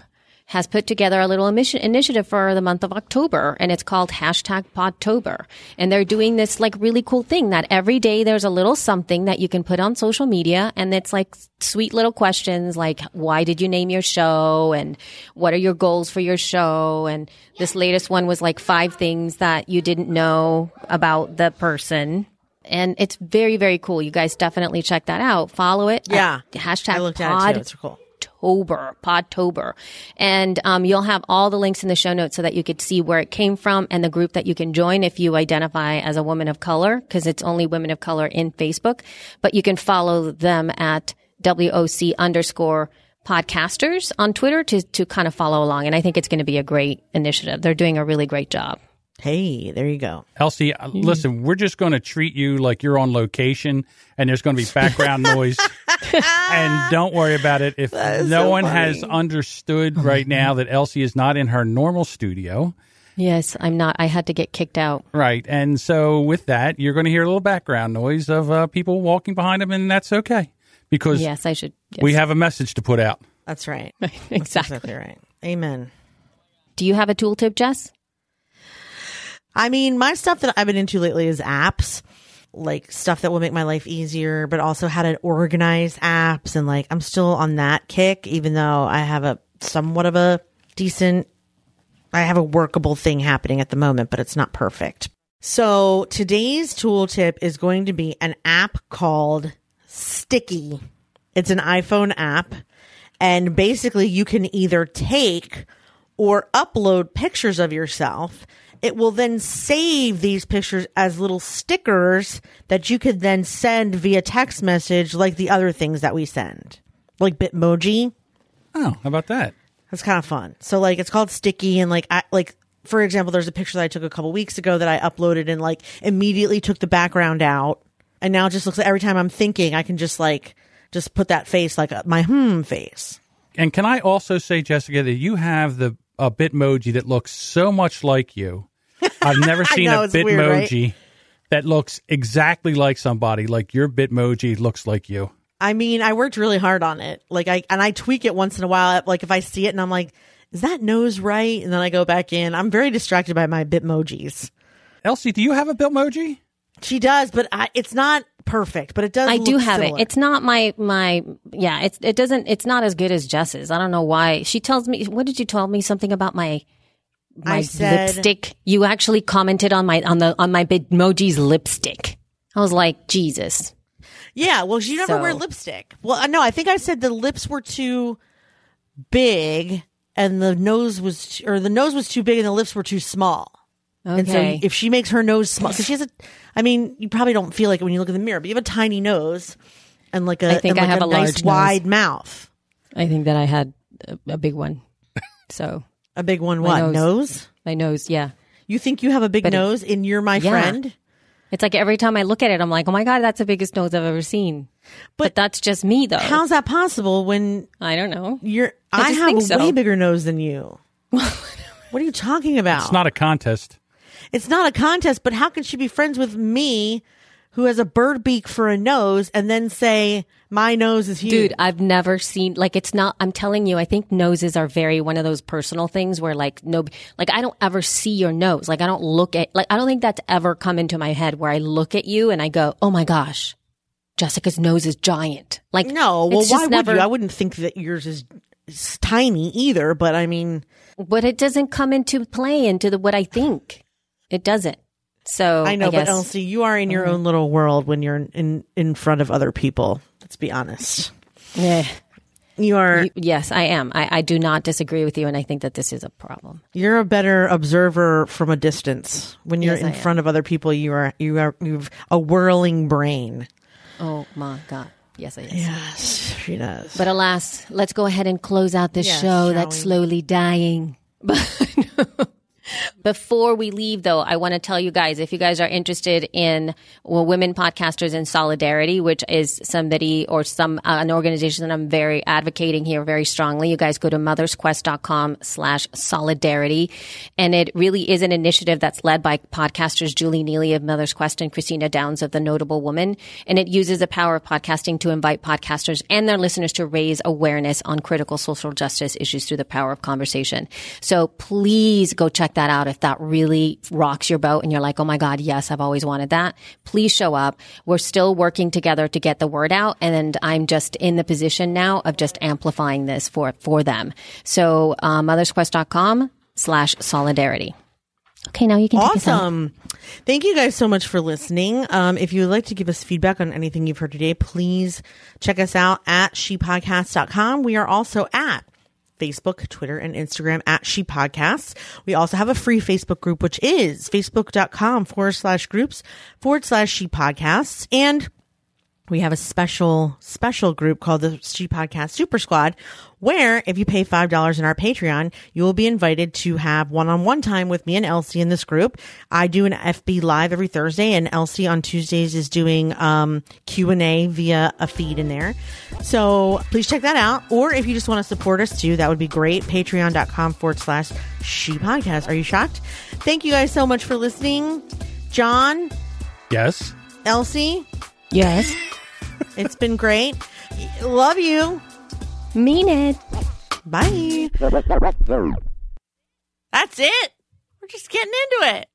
has put together a little emission, initiative for the month of October, and it's called hashtag Podtober. And they're doing this like really cool thing that every day there's a little something that you can put on social media, and it's like sweet little questions like why did you name your show and what are your goals for your show and this latest one was like five things that you didn't know about the person and it's very very cool you guys definitely check that out follow it Yeah. hashtag I looked pod at it too. It's cool. Podtober, Podtober. And um, you'll have all the links in the show notes so that you could see where it came from and the group that you can join if you identify as a woman of color, because it's only women of color in Facebook. But you can follow them at WOC underscore podcasters on Twitter to, to kind of follow along. And I think it's going to be a great initiative. They're doing a really great job. Hey, there you go. Elsie, uh, listen, we're just going to treat you like you're on location, and there's going to be background noise. and don't worry about it. If no so one funny. has understood right now that Elsie is not in her normal studio, Yes, I'm not. I had to get kicked out. right? And so with that, you're going to hear a little background noise of uh, people walking behind them, and that's okay because Yes, I should. Yes. we have a message to put out. That's right. exactly. Exactly right. Amen. Do you have a tool tip, Jess? I mean, my stuff that I've been into lately is apps, like stuff that will make my life easier, but also how to organize apps. And like, I'm still on that kick, even though I have a somewhat of a decent, I have a workable thing happening at the moment, but it's not perfect. So today's tool tip is going to be an app called Sticky. It's an iPhone app. And basically, you can either take or upload pictures of yourself. It will then save these pictures as little stickers that you could then send via text message, like the other things that we send, like Bitmoji. Oh, how about that? That's kind of fun. So like it's called sticky and like I like for example, there's a picture that I took a couple weeks ago that I uploaded and like immediately took the background out. And now it just looks like every time I'm thinking, I can just like just put that face like uh, my hmm face. And can I also say, Jessica, that you have the a Bitmoji that looks so much like you. I've never seen know, a it's weird, right? Bitmoji that looks exactly like somebody. Like your Bitmoji looks like you. I mean, I worked really hard on it. Like I and I tweak it once in a while. Like if I see it and I'm like, is that nose right? And then I go back in. I'm very distracted by my Bitmojis. Elsie, do you have a Bitmoji? She does, but I, it's not perfect. But it does. I do have similar. it. It's not my my yeah. It's it doesn't. It's not as good as Jess's. I don't know why. She tells me. What did you tell me something about my my I said- lipstick? You actually commented on my on the on my Bitmoji's lipstick. I was like, Jesus. Yeah, well, you never So- wear lipstick. Well, uh, no, I think I said the lips were too big and the nose was, or the nose was too big and the lips were too small. And so Okay. if she makes her nose small, because she has a, I mean, you probably don't feel like it when you look in the mirror, but you have a tiny nose and like a, I think I like have a, a nice large nose. wide mouth. I think that I had a, a big one. So A big one, My what? nose. Nose? my nose, yeah. You think you have a big But it- nose and you're my Yeah. friend? It's like every time I look at it, I'm like, oh my god, that's the biggest nose I've ever seen. But, But that's just me, though. How's that possible when I don't know. you're, I I, have a so. way bigger nose than you. what are you talking about? It's not a contest. It's not a contest, but how can she be friends with me who has a bird beak for a nose and then say my nose is huge? Dude, I've never seen like it's not. I'm telling you, I think noses are very one of those personal things where like no, like I don't ever see your nose. Like I don't look at like I don't think that's ever come into my head where I look at you and I go, oh my gosh, Jessica's nose is giant. Like no, well, why would never, you? I wouldn't think that yours is, is tiny either, but I mean, But it doesn't come into play into the what I think. It doesn't. So I know, guess, but Elsie, you are in your mm-hmm. own little world when you're in in front of other people. Let's be honest. yeah. You are You- yes, I am. I, I do not disagree with you, and I think that this is a problem. you're a better observer from a distance. When you're Yes, I in am. front of other people, you are you are you've a whirling brain. Oh my god. Yes, it is. Yes, she does. But alas, let's go ahead and close out this Yes, show that's we? slowly dying. But before we leave, though, I want to tell you guys if you guys are interested in well, women podcasters in solidarity, which is somebody or some uh, an organization that I'm very advocating here very strongly. You guys go to mothersquest.com slash solidarity. And it really is an initiative that's led by podcasters Julie Neely of Mother's Quest and Christina Downs of The Notable Woman. And it uses the power of podcasting to invite podcasters and their listeners to raise awareness on critical social justice issues through the power of conversation. So please go check that out if that really rocks your boat and you're like, oh my God, yes, I've always wanted that. Please show up. We're still working together to get the word out. And I'm just in the position now of just amplifying this for, for them. So, uh, mothersquest.com slash solidarity. Okay, now you can. Awesome. Thank you guys so much for listening. Um, if you would like to give us feedback on anything you've heard today, please check us out at shepodcast.com. We are also at Facebook, Twitter, and Instagram at She Podcasts. We also have a free Facebook group, which is facebook.com forward slash groups forward slash She Podcasts. And we have a special, special group called the She Podcast Super Squad, where if you pay $5 in our Patreon, you will be invited to have one-on-one time with me and Elsie in this group. I do an FB live every Thursday and Elsie on Tuesdays is doing, um, Q&A via a feed in there. So please check that out. Or if you just want to support us too, that would be great. Patreon.com forward slash She Podcast. Are you shocked? Thank you guys so much for listening. John, Yes. Elsie, Yes. it's been great. Love you. Mean it. Bye. That's it. We're just getting into it.